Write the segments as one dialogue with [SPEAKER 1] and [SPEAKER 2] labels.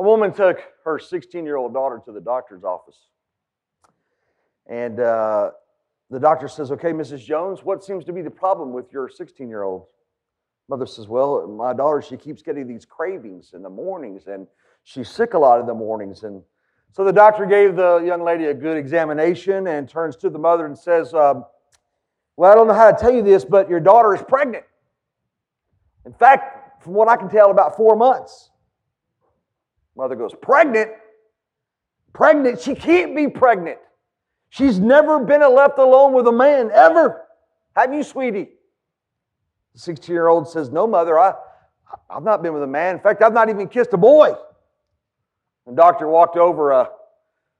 [SPEAKER 1] A woman took her 16 year old daughter to the doctor's office. And uh, the doctor says, Okay, Mrs. Jones, what seems to be the problem with your 16 year old? Mother says, Well, my daughter, she keeps getting these cravings in the mornings, and she's sick a lot in the mornings. And so the doctor gave the young lady a good examination and turns to the mother and says, um, Well, I don't know how to tell you this, but your daughter is pregnant. In fact, from what I can tell, about four months. Mother goes, Pregnant? Pregnant? She can't be pregnant. She's never been left alone with a man, ever. Have you, sweetie? The 16 year old says, No, mother, I, I've not been with a man. In fact, I've not even kissed a boy. The doctor walked over uh,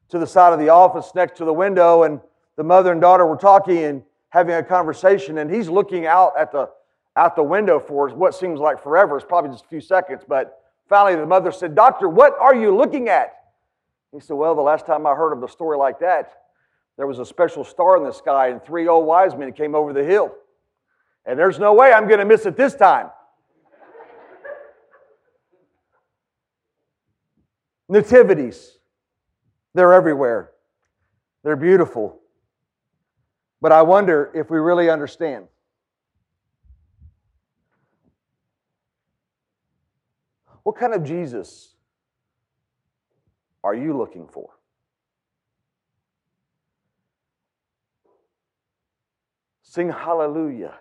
[SPEAKER 1] to the side of the office next to the window, and the mother and daughter were talking and having a conversation, and he's looking out at the out the window for what seems like forever. It's probably just a few seconds, but finally the mother said, Doctor, what are you looking at? He said, Well, the last time I heard of a story like that, there was a special star in the sky, and three old wise men came over the hill. And there's no way I'm going to miss it this time. Nativities, they're everywhere. They're beautiful. But I wonder if we really understand. What kind of Jesus are you looking for? Sing hallelujah.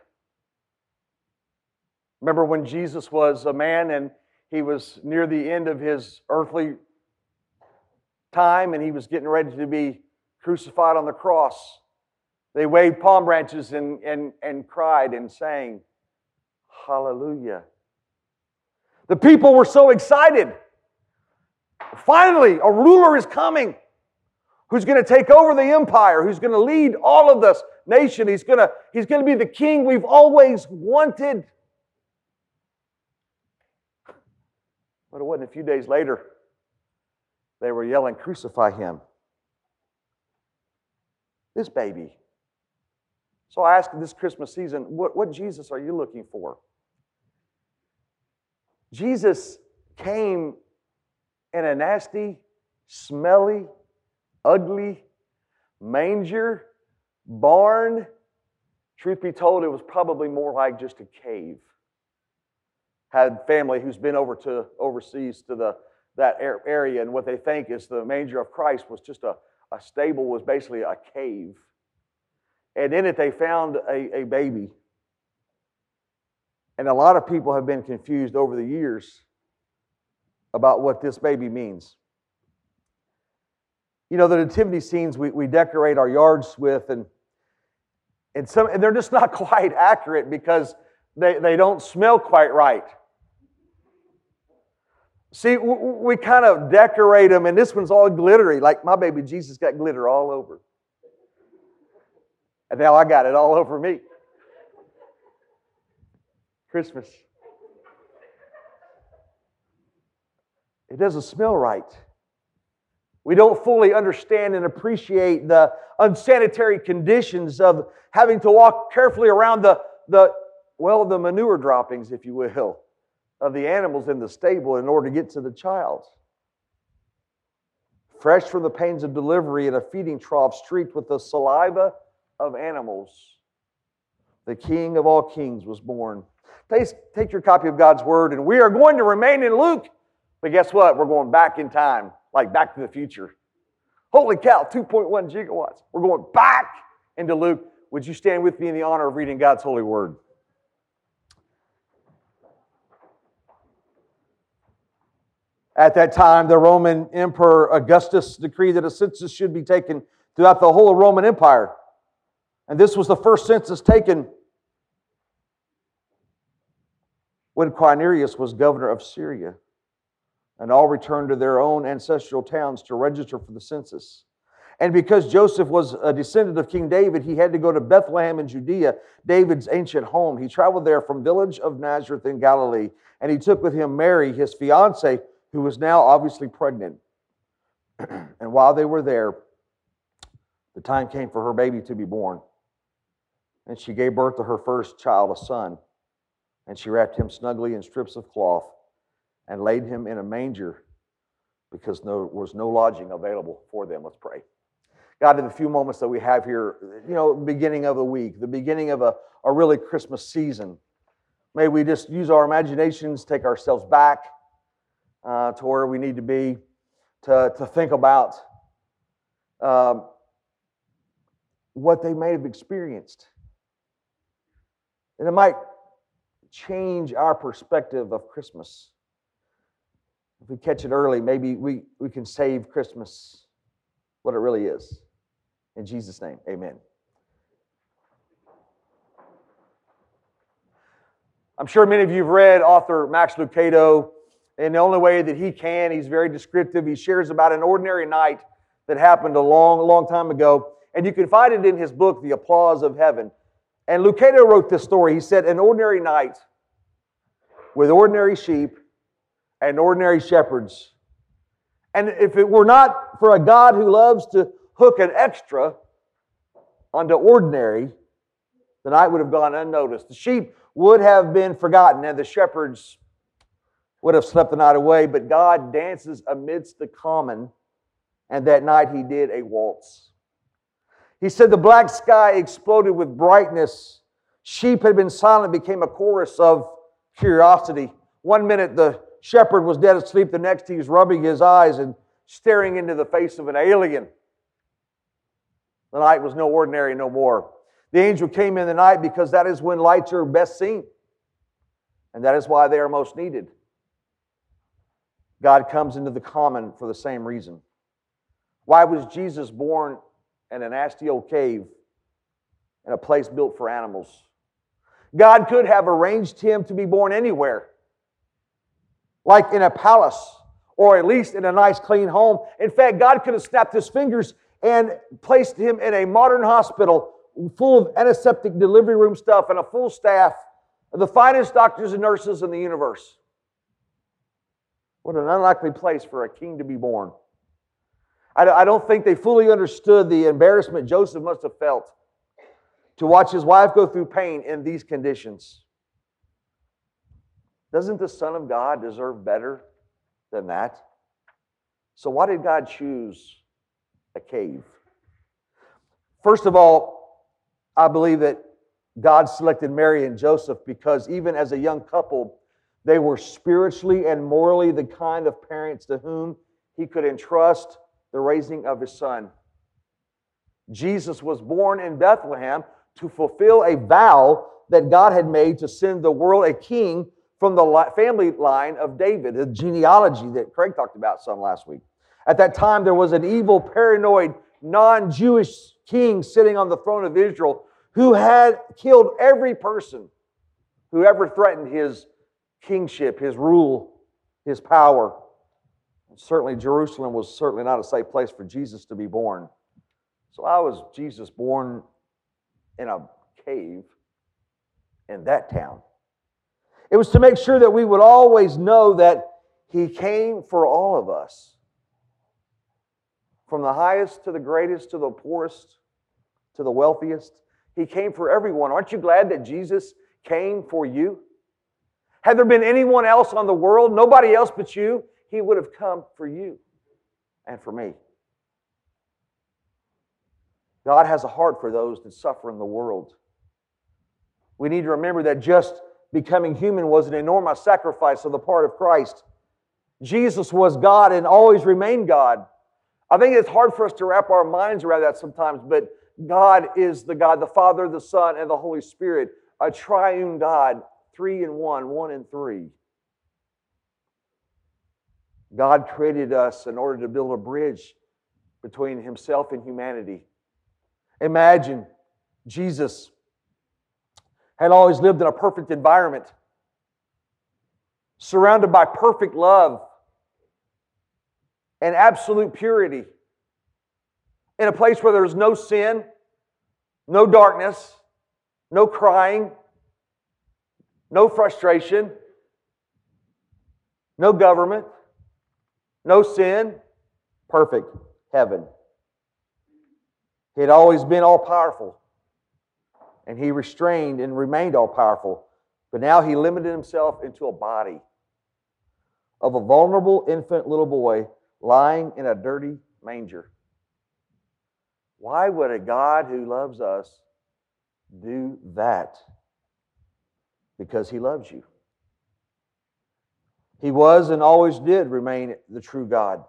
[SPEAKER 1] Remember when Jesus was a man and he was near the end of his earthly time and he was getting ready to be crucified on the cross? They waved palm branches and, and, and cried and sang, Hallelujah. The people were so excited. Finally, a ruler is coming who's going to take over the empire, who's going to lead all of this nation. He's going to, he's going to be the king we've always wanted. But it wasn't a few days later, they were yelling, Crucify him. This baby. So I ask this Christmas season, what, what Jesus are you looking for? Jesus came in a nasty, smelly, ugly manger, barn. Truth be told, it was probably more like just a cave. Had family who's been over to overseas to the that area, and what they think is the manger of Christ was just a, a stable, was basically a cave. And in it, they found a, a baby. And a lot of people have been confused over the years about what this baby means. You know, the nativity scenes we, we decorate our yards with, and, and, some, and they're just not quite accurate because they, they don't smell quite right. See, we kind of decorate them, and this one's all glittery. Like my baby Jesus got glitter all over. And now I got it all over me. Christmas. It doesn't smell right. We don't fully understand and appreciate the unsanitary conditions of having to walk carefully around the, the well, the manure droppings, if you will of the animals in the stable in order to get to the child. Fresh from the pains of delivery in a feeding trough streaked with the saliva of animals, the King of all kings was born. Please take your copy of God's Word, and we are going to remain in Luke. But guess what? We're going back in time, like back to the future. Holy cow, 2.1 gigawatts. We're going back into Luke. Would you stand with me in the honor of reading God's holy word? At that time, the Roman Emperor Augustus decreed that a census should be taken throughout the whole Roman Empire. And this was the first census taken when Quirinius was governor of Syria. And all returned to their own ancestral towns to register for the census. And because Joseph was a descendant of King David, he had to go to Bethlehem in Judea, David's ancient home. He traveled there from village of Nazareth in Galilee, and he took with him Mary, his fiancee who was now obviously pregnant. and while they were there, the time came for her baby to be born. And she gave birth to her first child, a son. And she wrapped him snugly in strips of cloth and laid him in a manger because there was no lodging available for them. Let's pray. God, in the few moments that we have here, you know, beginning of the week, the beginning of a, a really Christmas season, may we just use our imaginations, take ourselves back uh, to where we need to be, to, to think about um, what they may have experienced. And it might change our perspective of Christmas. If we catch it early, maybe we, we can save Christmas what it really is. In Jesus' name, amen. I'm sure many of you have read author Max Lucado. and the only way that he can, he's very descriptive. He shares about an ordinary night that happened a long, long time ago. And you can find it in his book, The Applause of Heaven. And Lucado wrote this story. He said, An ordinary night with ordinary sheep and ordinary shepherds. And if it were not for a God who loves to hook an extra onto ordinary, the night would have gone unnoticed. The sheep would have been forgotten, and the shepherds would have slept the night away. But God dances amidst the common, and that night he did a waltz. He said the black sky exploded with brightness. Sheep had been silent, became a chorus of curiosity. One minute the shepherd was dead asleep, the next he was rubbing his eyes and staring into the face of an alien. The night was no ordinary no more. The angel came in the night because that is when lights are best seen. And that is why they are most needed. God comes into the common for the same reason. Why was Jesus born in a nasty old cave and a place built for animals? God could have arranged him to be born anywhere, like in a palace or at least in a nice, clean home. In fact, God could have snapped his fingers and placed him in a modern hospital full of antiseptic delivery room stuff and a full staff of the finest doctors and nurses in the universe. What an unlikely place for a king to be born. I don't think they fully understood the embarrassment Joseph must have felt to watch his wife go through pain in these conditions. Doesn't the Son of God deserve better than that? So, why did God choose a cave? First of all, I believe that God selected Mary and Joseph because even as a young couple, they were spiritually and morally the kind of parents to whom he could entrust the raising of his son. Jesus was born in Bethlehem to fulfill a vow that God had made to send the world a king from the family line of David, the genealogy that Craig talked about some last week. At that time, there was an evil, paranoid, non Jewish king sitting on the throne of Israel who had killed every person who ever threatened his kingship, his rule, his power. Certainly, Jerusalem was certainly not a safe place for Jesus to be born. So, how was Jesus born in a cave in that town? It was to make sure that we would always know that He came for all of us. From the highest to the greatest to the poorest to the wealthiest. He came for everyone. Aren't you glad that Jesus came for you? Had there been anyone else on the world, nobody else but you, he would have come for you and for me. God has a heart for those that suffer in the world. We need to remember that just becoming human was an enormous sacrifice on the part of Christ. Jesus was God and always remained God. I think it's hard for us to wrap our minds around that sometimes, but God is the God, the Father, the Son, and the Holy Spirit, a triune God, three in one, one in three. God created us in order to build a bridge between himself and humanity. Imagine Jesus had always lived in a perfect environment, surrounded by perfect love and absolute purity, in a place where there's no sin, no darkness, no crying, no frustration, no government no sin, perfect heaven. He had always been all powerful, and he restrained and remained all powerful. But now he limited himself into a body of a vulnerable infant little boy lying in a dirty manger. Why would a God who loves us do that? Because he loves you. He was and always did remain the true God.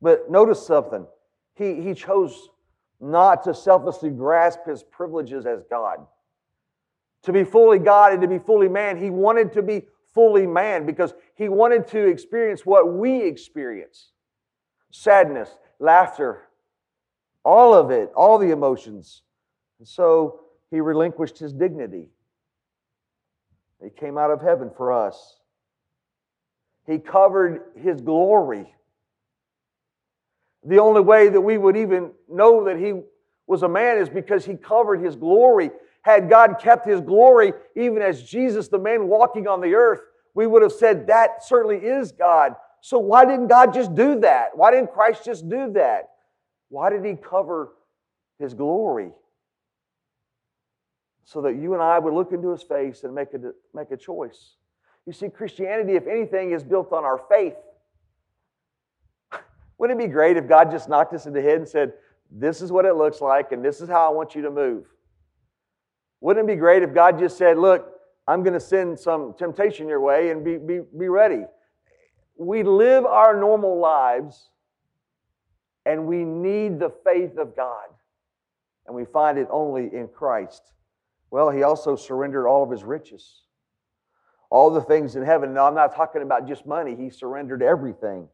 [SPEAKER 1] But notice something. He, he chose not to selflessly grasp his privileges as God. To be fully God and to be fully man, he wanted to be fully man because he wanted to experience what we experience sadness, laughter, all of it, all the emotions. And so he relinquished his dignity. He came out of heaven for us. He covered his glory. The only way that we would even know that he was a man is because he covered his glory. Had God kept his glory, even as Jesus, the man walking on the earth, we would have said that certainly is God. So why didn't God just do that? Why didn't Christ just do that? Why did he cover his glory? So that you and I would look into his face and make a, make a choice. You see, Christianity, if anything, is built on our faith. Wouldn't it be great if God just knocked us in the head and said, This is what it looks like, and this is how I want you to move? Wouldn't it be great if God just said, Look, I'm going to send some temptation your way and be, be, be ready? We live our normal lives and we need the faith of God. And we find it only in Christ. Well, he also surrendered all of his riches, all the things in heaven. Now, I'm not talking about just money, he surrendered everything.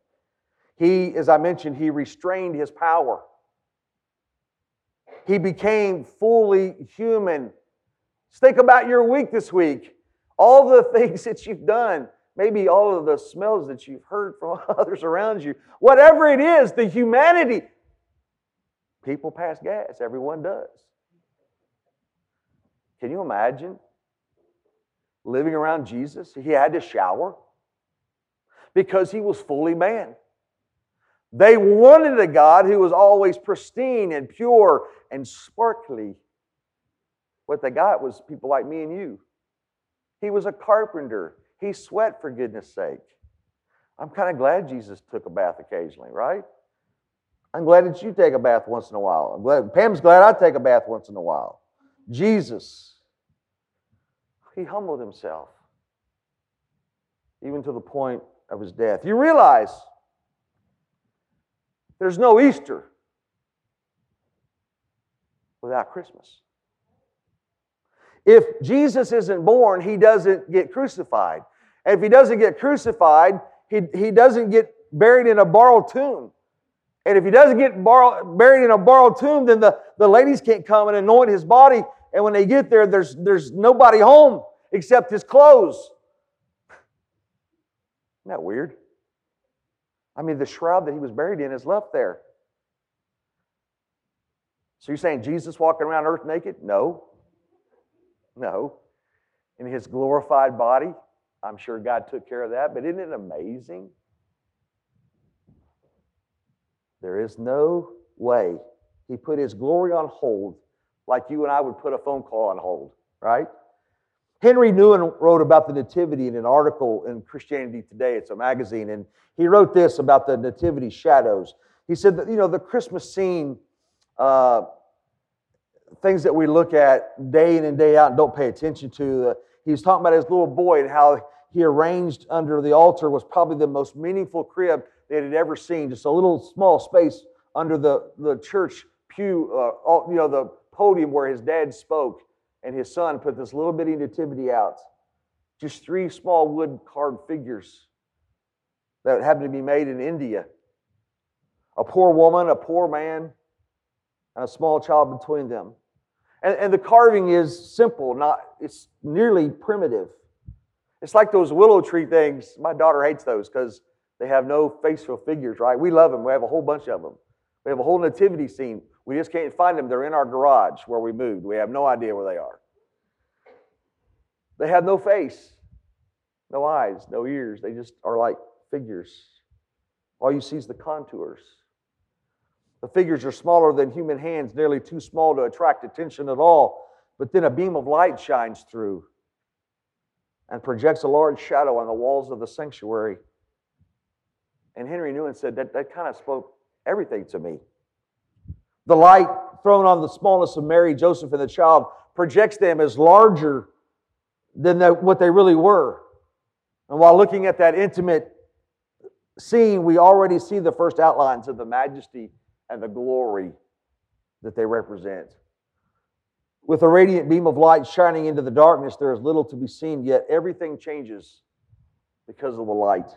[SPEAKER 1] He, as I mentioned, he restrained his power. He became fully human. Just think about your week this week. All the things that you've done, maybe all of the smells that you've heard from others around you, whatever it is, the humanity. People pass gas, everyone does. Can you imagine living around Jesus? He had to shower because he was fully man. They wanted a God who was always pristine and pure and sparkly. What they got was people like me and you. He was a carpenter. He sweat for goodness sake. I'm kind of glad Jesus took a bath occasionally, right? I'm glad that you take a bath once in a while. I'm glad Pam's glad I take a bath once in a while. Jesus, he humbled himself even to the point of his death. You realize there's no Easter without Christmas. If Jesus isn't born, he doesn't get crucified. And if he doesn't get crucified, he, he doesn't get buried in a borrowed tomb. And if he doesn't get borrow, buried in a borrowed tomb, then the, the ladies can't come and anoint his body. And when they get there, there's, there's nobody home except his clothes. Isn't that weird? I mean, the shroud that he was buried in is left there. So you're saying Jesus walking around earth naked? No. No. In his glorified body, I'm sure God took care of that, but isn't it amazing? There is no way he put his glory on hold like you and I would put a phone call on hold, right? Henri Nouwen wrote about the Nativity in an article in Christianity Today. It's a magazine, and he wrote this about the Nativity shadows. He said that, you know, the Christmas scene, uh, things that we look at day in and day out and don't pay attention to. Uh, he was talking about his little boy and how he arranged under the altar was probably the most meaningful crib they had ever seen. Just a little small space under the, the church pew, uh, all, you know, the podium where his dad spoke and his son put this little bitty nativity out. Just three small wood carved figures that happened to be made in India. A poor woman, a poor man, and a small child between them. And, and the carving is simple, not it's nearly primitive. It's like those willow tree things. My daughter hates those because they have no facial figures, right? We love them. We have a whole bunch of them. We have a whole nativity scene. We just can't find them. They're in our garage where we moved. We have no idea where they are. They have no face, no eyes, no ears. They just are like figures. All you see is the contours. The figures are smaller than human hands, nearly too small to attract attention at all. But then a beam of light shines through and projects a large shadow on the walls of the sanctuary. And Henri Nouwen said that, that kind of spoke everything to me. The light thrown on the smallness of Mary, Joseph, and the child projects them as larger than the, what they really were. And while looking at that intimate scene, we already see the first outlines of the majesty and the glory that they represent. With a radiant beam of light shining into the darkness, there is little to be seen, yet everything changes because of the light.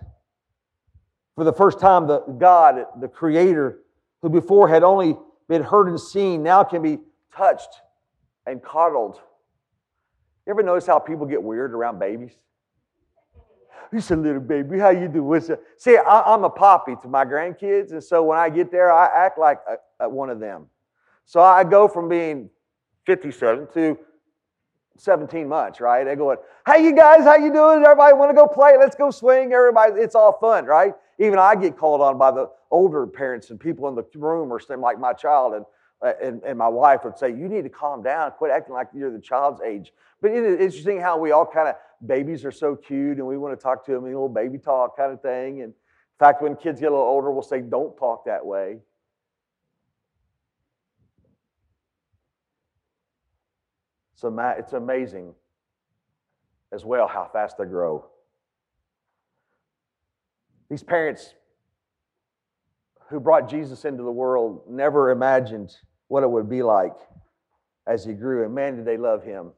[SPEAKER 1] For the first time, the God, the Creator, who before had only been heard and seen, now can be touched and coddled. You ever notice how people get weird around babies? He's a little baby. How you doing? What's up? See, I, am a poppy to my grandkids, and so when I get there, I act like a, a, one of them. So I go from being 57 to 17 months, right? They go, "Hey, you guys, how you doing? Everybody want to go play? Let's go swing. Everybody, it's all fun, right?" Even I get called on by the older parents and people in the room, or something like my child, and uh, and, and my wife would say, "You need to calm down. Quit acting like you're the child's age." But it is interesting how we all kind of babies are so cute, and we want to talk to them in a little baby talk kind of thing. And in fact, when kids get a little older, we'll say, "Don't talk that way." It's amazing as well how fast they grow. These parents who brought Jesus into the world never imagined what it would be like as he grew, and man, did they love him.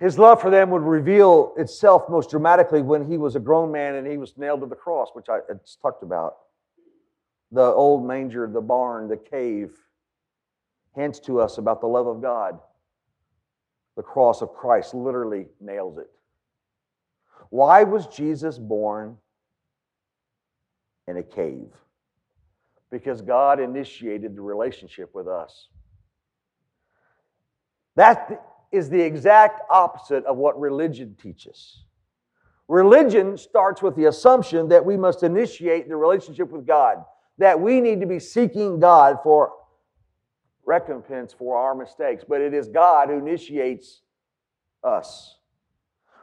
[SPEAKER 1] His love for them would reveal itself most dramatically when he was a grown man and he was nailed to the cross, which I talked about. The old manger, the barn, the cave hints to us about the love of God. The cross of Christ literally nails it. Why was Jesus born in a cave? Because God initiated the relationship with us. That is the exact opposite of what religion teaches. Religion starts with the assumption that we must initiate the relationship with God, that we need to be seeking God for recompense for our mistakes, but it is God who initiates us.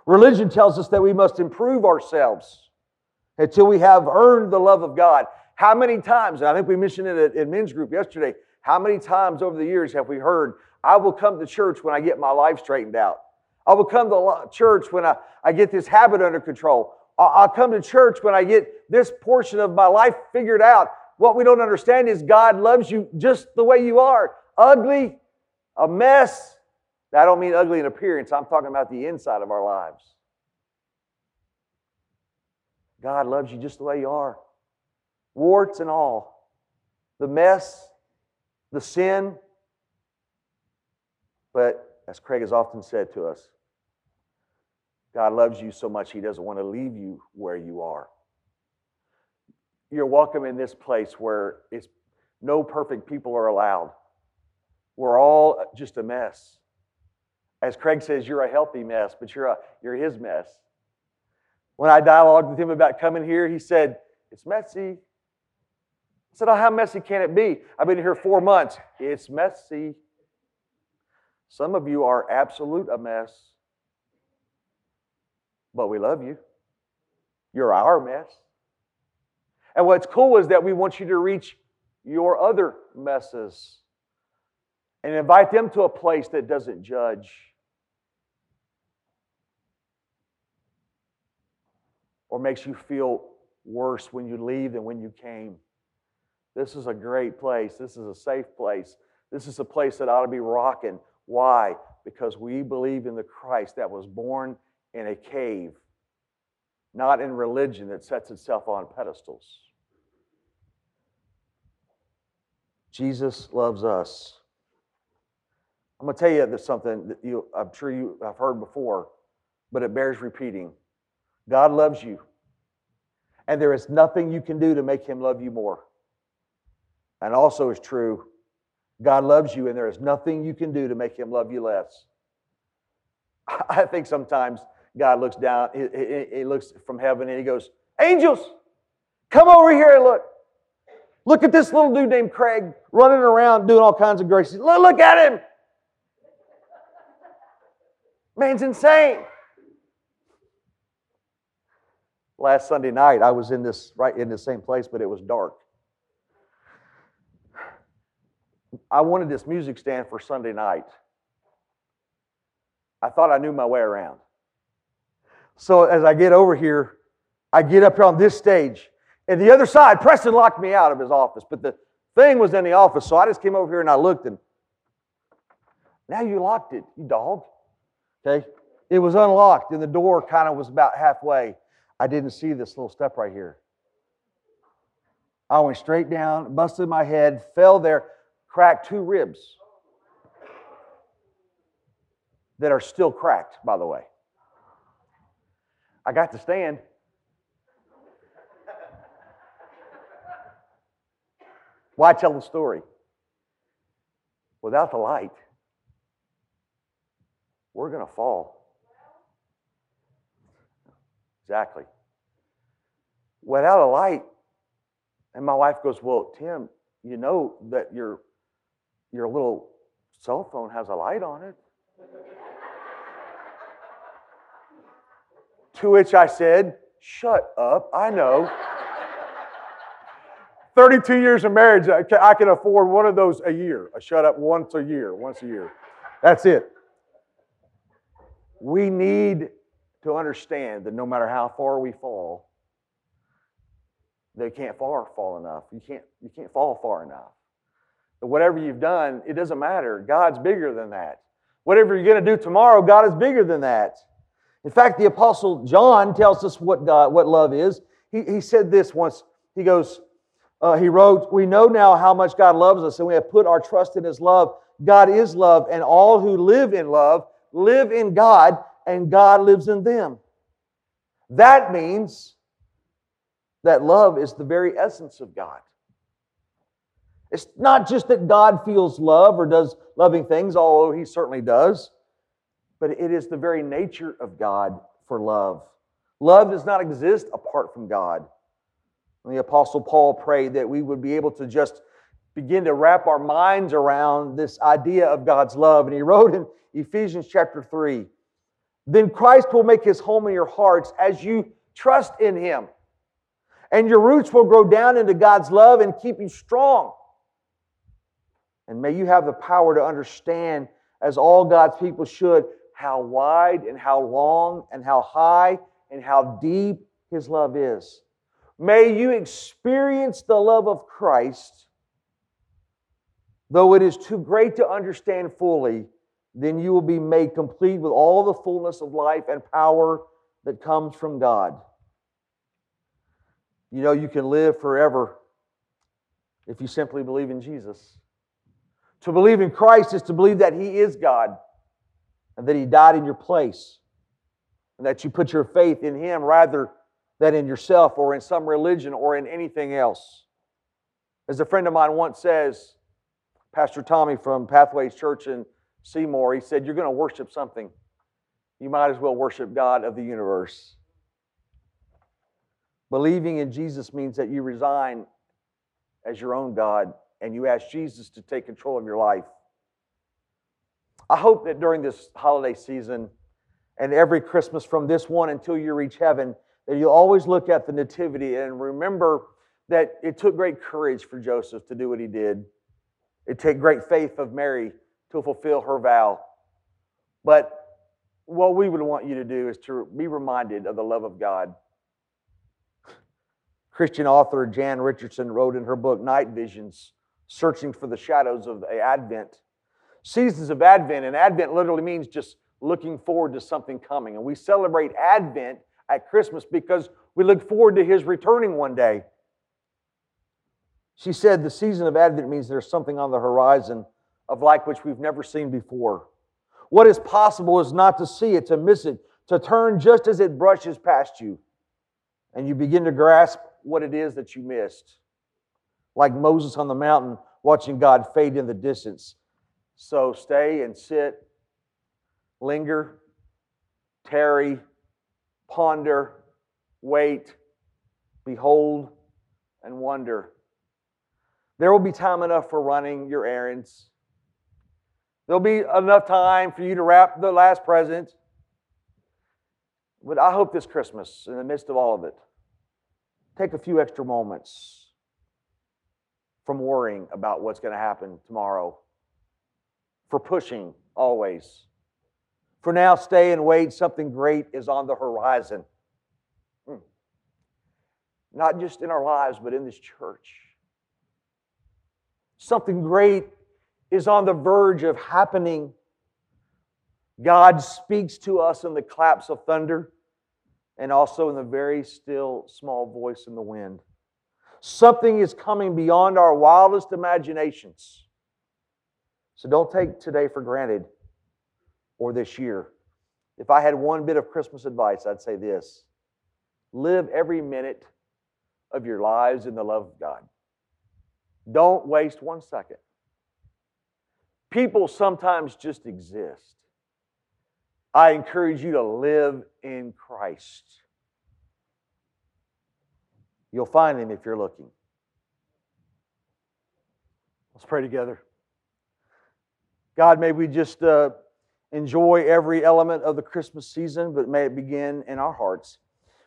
[SPEAKER 1] Religion tells us that we must improve ourselves until we have earned the love of God. How many times, and I think we mentioned it in men's group yesterday, how many times over the years have we heard, I will come to church when I get my life straightened out? I will come to church when I, I get this habit under control. I'll come to church when I get this portion of my life figured out. What we don't understand is God loves you just the way you are ugly, a mess. I don't mean ugly in appearance, I'm talking about the inside of our lives. God loves you just the way you are, warts and all. The mess, the sin. But as Craig has often said to us, God loves you so much, He doesn't want to leave you where you are. You're welcome in this place where it's, no perfect people are allowed. We're all just a mess. As Craig says, you're a healthy mess, but you're, a, you're his mess. When I dialogued with him about coming here, he said, It's messy. I said, Oh, how messy can it be? I've been here four months. It's messy. Some of you are absolute a mess, but we love you. You're our mess. And what's cool is that we want you to reach your other messes and invite them to a place that doesn't judge. Or makes you feel worse when you leave than when you came. This is a great place. This is a safe place. This is a place that ought to be rocking. Why? Because we believe in the Christ that was born in a cave, not in religion that sets itself on pedestals. Jesus loves us. I'm going to tell you something that you, I'm sure you have heard before, but it bears repeating. God loves you, and there is nothing you can do to make him love you more. And also is true, God loves you, and there is nothing you can do to make him love you less. I think sometimes God looks down, he, he, he looks from heaven, and he goes, Angels, come over here and look. Look at this little dude named Craig running around doing all kinds of graces. Look, look at him. Man's insane. Last Sunday night, I was in this right in the same place, but it was dark. I wanted this music stand for Sunday night. I thought I knew my way around. So as I get over here, I get up here on this stage. And the other side, Preston locked me out of his office, but the thing was in the office. So I just came over here and I looked and now you locked it, you dog. Okay? It was unlocked and the door kind of was about halfway. I didn't see this little step right here. I went straight down, busted my head, fell there, cracked two ribs that are still cracked, by the way. I got to stand. Why tell the story? Without the light, we're going to fall. Exactly. Without a light, and my wife goes, Well, Tim, you know that your, your little cell phone has a light on it. to which I said, Shut up, I know. 32 years of marriage, I can afford one of those a year. A shut up once a year, once a year. That's it. We need to understand that no matter how far we fall, they can't far fall enough. You can't, you can't fall far enough. But whatever you've done, it doesn't matter. God's bigger than that. Whatever you're going to do tomorrow, God is bigger than that. In fact, the Apostle John tells us what, God, what love is. He, he said this once. He goes, uh, he wrote, We know now how much God loves us, and we have put our trust in his love. God is love, and all who live in love live in God, and God lives in them. That means that love is the very essence of God. It's not just that God feels love or does loving things, although He certainly does, but it is the very nature of God for love. Love does not exist apart from God. And the Apostle Paul prayed that we would be able to just begin to wrap our minds around this idea of God's love. And he wrote in Ephesians chapter 3 then Christ will make his home in your hearts as you trust in him. And your roots will grow down into God's love and keep you strong. And may you have the power to understand, as all God's people should, how wide and how long and how high and how deep his love is. May you experience the love of Christ, though it is too great to understand fully then you will be made complete with all the fullness of life and power that comes from God. You know, you can live forever if you simply believe in Jesus. To believe in Christ is to believe that He is God and that He died in your place and that you put your faith in Him rather than in yourself or in some religion or in anything else. As a friend of mine once says, Pastor Tommy from Pathways Church in Seymour, he said, You're going to worship something. You might as well worship God of the universe. Believing in Jesus means that you resign as your own God and you ask Jesus to take control of your life. I hope that during this holiday season and every Christmas from this one until you reach heaven, that you'll always look at the Nativity and remember that it took great courage for Joseph to do what he did. It took great faith of Mary to fulfill her vow. But what we would want you to do is to be reminded of the love of God. Christian author Jan Richardson wrote in her book Night Visions, Searching for the Shadows of the Advent. Seasons of Advent, and Advent literally means just looking forward to something coming. And we celebrate Advent at Christmas because we look forward to his returning one day. She said the season of Advent means there's something on the horizon of like which we've never seen before. What is possible is not to see it, to miss it, to turn just as it brushes past you, and you begin to grasp what it is that you missed. Like Moses on the mountain watching God fade in the distance. So stay and sit, linger, tarry, ponder, wait, behold, and wonder. There will be time enough for running your errands There'll be enough time for you to wrap the last present. But I hope this Christmas, in the midst of all of it, take a few extra moments from worrying about what's going to happen tomorrow, for pushing always. For now, stay and wait. Something great is on the horizon. Hmm. Not just in our lives, but in this church. Something great is on the verge of happening. God speaks to us in the claps of thunder and also in the very still small voice in the wind. Something is coming beyond our wildest imaginations. So don't take today for granted or this year. If I had one bit of Christmas advice, I'd say this live every minute of your lives in the love of God. Don't waste one second. People sometimes just exist. I encourage you to live in Christ. You'll find him if you're looking. Let's pray together. God, may we just uh, enjoy every element of the Christmas season, but may it begin in our hearts.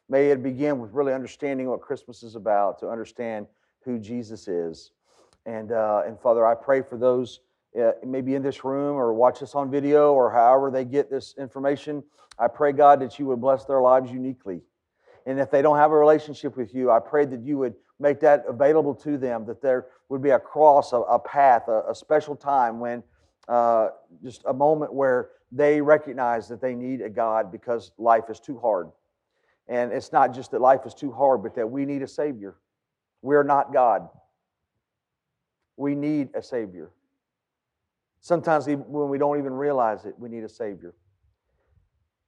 [SPEAKER 1] May it begin with really understanding what Christmas is about, to understand who Jesus is. And, uh, and Father, I pray for those uh, maybe in this room or watch this on video or however they get this information. I pray, God, that you would bless their lives uniquely. And if they don't have a relationship with you, I pray that you would make that available to them, that there would be a cross, a, a path, a, a, special time when uh, just a moment where they recognize that they need a God because life is too hard. And it's not just that life is too hard, but that we need a Savior. We're not God. We need a Savior. Sometimes when we don't even realize it, we need a Savior.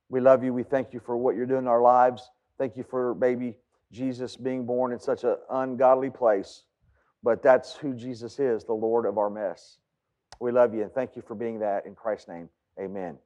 [SPEAKER 1] We love you. We thank you for what you're doing in our lives. Thank you for baby Jesus being born in such an ungodly place. But that's who Jesus is, the Lord of our mess. We love you and thank you for being that in Christ's name. Amen.